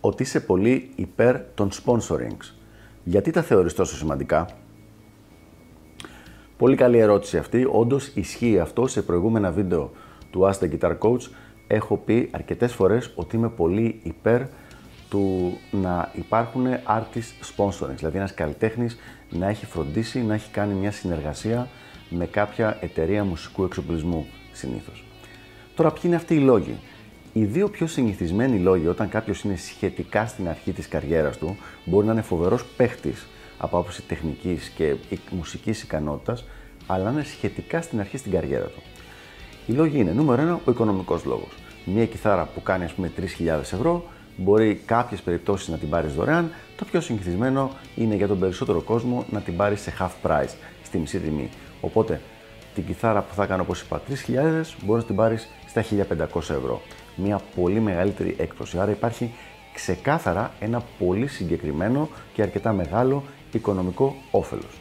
ότι είσαι πολύ υπέρ των sponsorings. Γιατί τα θεωρείς τόσο σημαντικά; Πολύ καλή ερώτηση αυτή. Όντως ισχύει αυτό. Σε προηγούμενα βίντεο του Ask the Guitar Coach έχω πει αρκετές φορές ότι είμαι πολύ υπέρ του να υπάρχουν artist sponsorings, δηλαδή ένας καλλιτέχνης να έχει φροντίσει, να έχει κάνει μια συνεργασία με κάποια εταιρεία μουσικού εξοπλισμού συνήθως. Τώρα ποιοι είναι αυτοί οι λόγοι; Οι δύο πιο συνηθισμένοι λόγοι όταν κάποιος είναι σχετικά στην αρχή της καριέρας του, μπορεί να είναι φοβερός παίχτης από άποψη τεχνικής και μουσικής ικανότητας, αλλά να είναι σχετικά στην αρχή στην καριέρα του. Οι λόγοι είναι νούμερο ένα, ο οικονομικός λόγος. Μια κιθάρα που κάνει ας πούμε 3.000 ευρώ, μπορεί κάποιες περιπτώσεις να την πάρεις δωρεάν. Το πιο συνηθισμένο είναι για τον περισσότερο κόσμο να την πάρεις σε half price, στη μισή τιμή. Οπότε την κιθάρα που θα κάνω όπως είπα 3.000 μπορείς να την πάρεις στα 1.500 ευρώ μια πολύ μεγαλύτερη έκπτωση. Άρα υπάρχει ξεκάθαρα ένα πολύ συγκεκριμένο και αρκετά μεγάλο οικονομικό όφελος.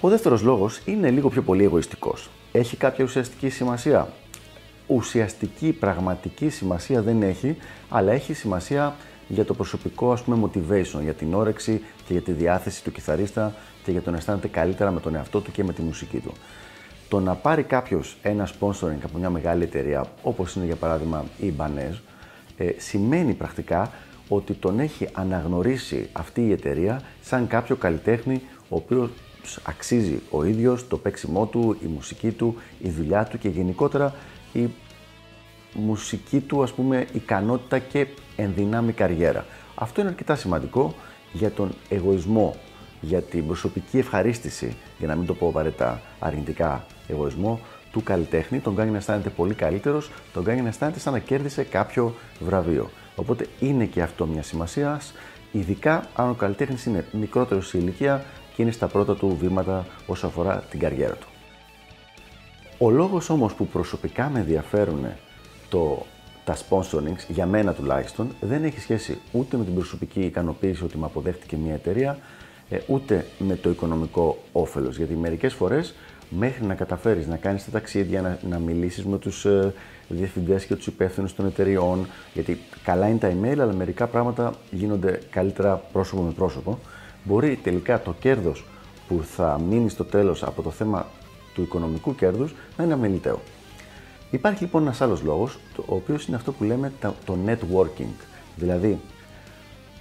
Ο δεύτερος λόγος είναι λίγο πιο πολύ εγωιστικός. Έχει κάποια ουσιαστική σημασία; Ουσιαστική, πραγματική σημασία δεν έχει, αλλά έχει σημασία για το προσωπικό ας πούμε motivation, για την όρεξη και για τη διάθεση του κιθαρίστα και για το να αισθάνεται καλύτερα με τον εαυτό του και με τη μουσική του. Το να πάρει κάποιος ένα sponsoring από μια μεγάλη εταιρεία, όπως είναι για παράδειγμα η Ibanez, ε, σημαίνει πρακτικά ότι τον έχει αναγνωρίσει αυτή η εταιρεία σαν κάποιο καλλιτέχνη ο οποίος αξίζει ο ίδιος, το παίξιμό του, η μουσική του, η δουλειά του και γενικότερα η μουσική του ας πούμε ικανότητα και ενδυνάμει καριέρα. Αυτό είναι αρκετά σημαντικό για τον εγωισμό για την προσωπική ευχαρίστηση, για να μην το πω απαραίτητα αρνητικά εγωισμό, του καλλιτέχνη, τον κάνει να αισθάνεται πολύ καλύτερος, τον κάνει να αισθάνεται σαν να κέρδισε κάποιο βραβείο. Οπότε είναι και αυτό μια σημασία, ειδικά αν ο καλλιτέχνης είναι μικρότερος σε ηλικία και είναι στα πρώτα του βήματα όσο αφορά την καριέρα του. Ο λόγος όμως που προσωπικά με ενδιαφέρουν το, τα sponsorings, για μένα τουλάχιστον, δεν έχει σχέση ούτε με την προσωπική ικανοποίηση ότι με αποδέχτηκε μια εταιρεία, ε, ούτε με το οικονομικό όφελος. Γιατί μερικές φορές μέχρι να καταφέρεις να κάνεις τα ταξίδια, να, να μιλήσεις με τους ε, διευθυντές και τους υπεύθυνους των εταιριών, γιατί καλά είναι τα email, αλλά μερικά πράγματα γίνονται καλύτερα πρόσωπο με πρόσωπο, μπορεί τελικά το κέρδος που θα μείνει στο τέλος από το θέμα του οικονομικού κέρδους να είναι αμεληταίο. Υπάρχει λοιπόν ένας άλλος λόγος, ο οποίος είναι αυτό που λέμε το networking. Δηλαδή,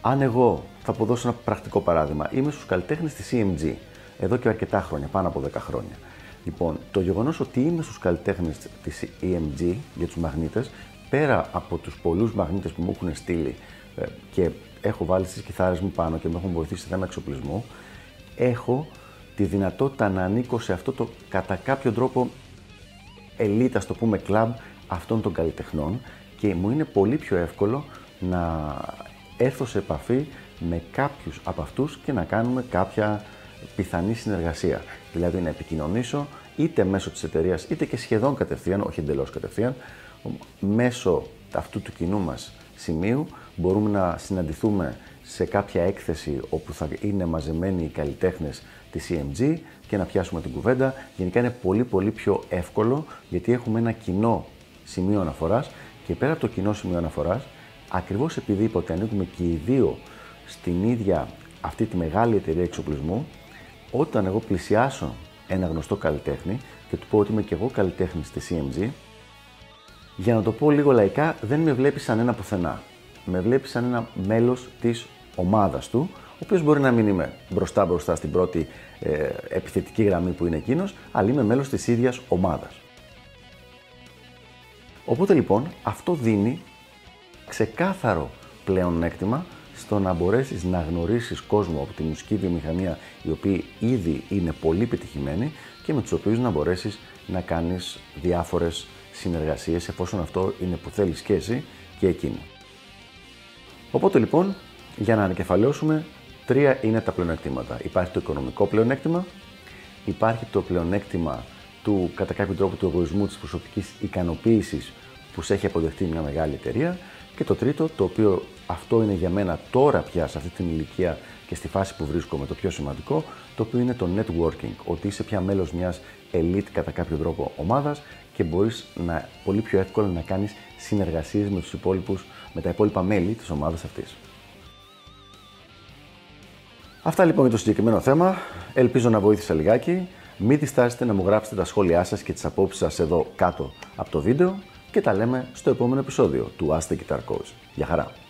αν εγώ θα αποδώσω ένα πρακτικό παράδειγμα, είμαι στους καλλιτέχνες της CMG εδώ και αρκετά χρόνια, πάνω από 10 χρόνια. Λοιπόν, το γεγονός ότι είμαι στους καλλιτέχνες της EMG για τους μαγνήτες, πέρα από τους πολλούς μαγνήτες που μου έχουν στείλει ε, και έχω βάλει στις κιθάρες μου πάνω και με έχουν βοηθήσει σε θέμα εξοπλισμού, έχω τη δυνατότητα να ανήκω σε αυτό το κατά κάποιο τρόπο ελίτα, το πούμε κλαμπ αυτών των καλλιτεχνών και μου είναι πολύ πιο εύκολο να έρθω σε επαφή με κάποιους από αυτούς και να κάνουμε κάποια πιθανή συνεργασία. Δηλαδή να επικοινωνήσω είτε μέσω της εταιρείας είτε και σχεδόν κατευθείαν, όχι εντελώς κατευθείαν, μέσω αυτού του κοινού μας σημείου μπορούμε να συναντηθούμε σε κάποια έκθεση όπου θα είναι μαζεμένοι οι καλλιτέχνες της EMG και να πιάσουμε την κουβέντα. Γενικά είναι πολύ πολύ πιο εύκολο γιατί έχουμε ένα κοινό σημείο αναφοράς και πέρα από το κοινό σημείο αναφοράς, ακριβώς επειδή είπα ότι ανήκουμε και οι δύο στην ίδια αυτή τη μεγάλη εταιρεία εξοπλισμού, όταν εγώ πλησιάσω ένα γνωστό καλλιτέχνη και του πω ότι είμαι και εγώ καλλιτέχνης στη CMG, για να το πω λίγο λαϊκά, δεν με βλέπει σαν ένα πουθενά. Με βλέπει σαν ένα μέλος της ομάδας του, ο οποίος μπορεί να μην είμαι μπροστά μπροστά στην πρώτη ε, επιθετική γραμμή που είναι εκείνος, αλλά είμαι μέλος της ίδιας ομάδας. Οπότε λοιπόν αυτό δίνει ξεκάθαρο πλέον έκτημα στο να μπορέσεις να γνωρίσεις κόσμο από τη μουσική βιομηχανία οι οποίοι ήδη είναι πολύ πετυχημένοι και με τους οποίους να μπορέσεις να κάνεις διάφορες συνεργασίες εφόσον αυτό είναι που θέλεις και εσύ και εκείνη. Οπότε λοιπόν, για να ανακεφαλαιώσουμε, τρία είναι τα πλεονεκτήματα. Υπάρχει το οικονομικό πλεονέκτημα, υπάρχει το πλεονέκτημα του κατά κάποιο τρόπο του εγωισμού της προσωπικής ικανοποίησης που σε έχει αποδεχτεί μια μεγάλη εταιρεία και το τρίτο, το οποίο αυτό είναι για μένα τώρα πια σε αυτή την ηλικία και στη φάση που βρίσκομαι το πιο σημαντικό, το οποίο είναι το networking, ότι είσαι πια μέλος μιας elite κατά κάποιο τρόπο ομάδας και μπορείς να, πολύ πιο εύκολα να κάνεις συνεργασίες με τους υπόλοιπους, με τα υπόλοιπα μέλη της ομάδας αυτής. Αυτά λοιπόν για το συγκεκριμένο θέμα. Ελπίζω να βοήθησα λιγάκι. Μην διστάσετε να μου γράψετε τα σχόλιά σας και τις απόψεις σας εδώ κάτω από το βίντεο και τα λέμε στο επόμενο επεισόδιο του Ask the Guitar Coach. Γεια χαρά!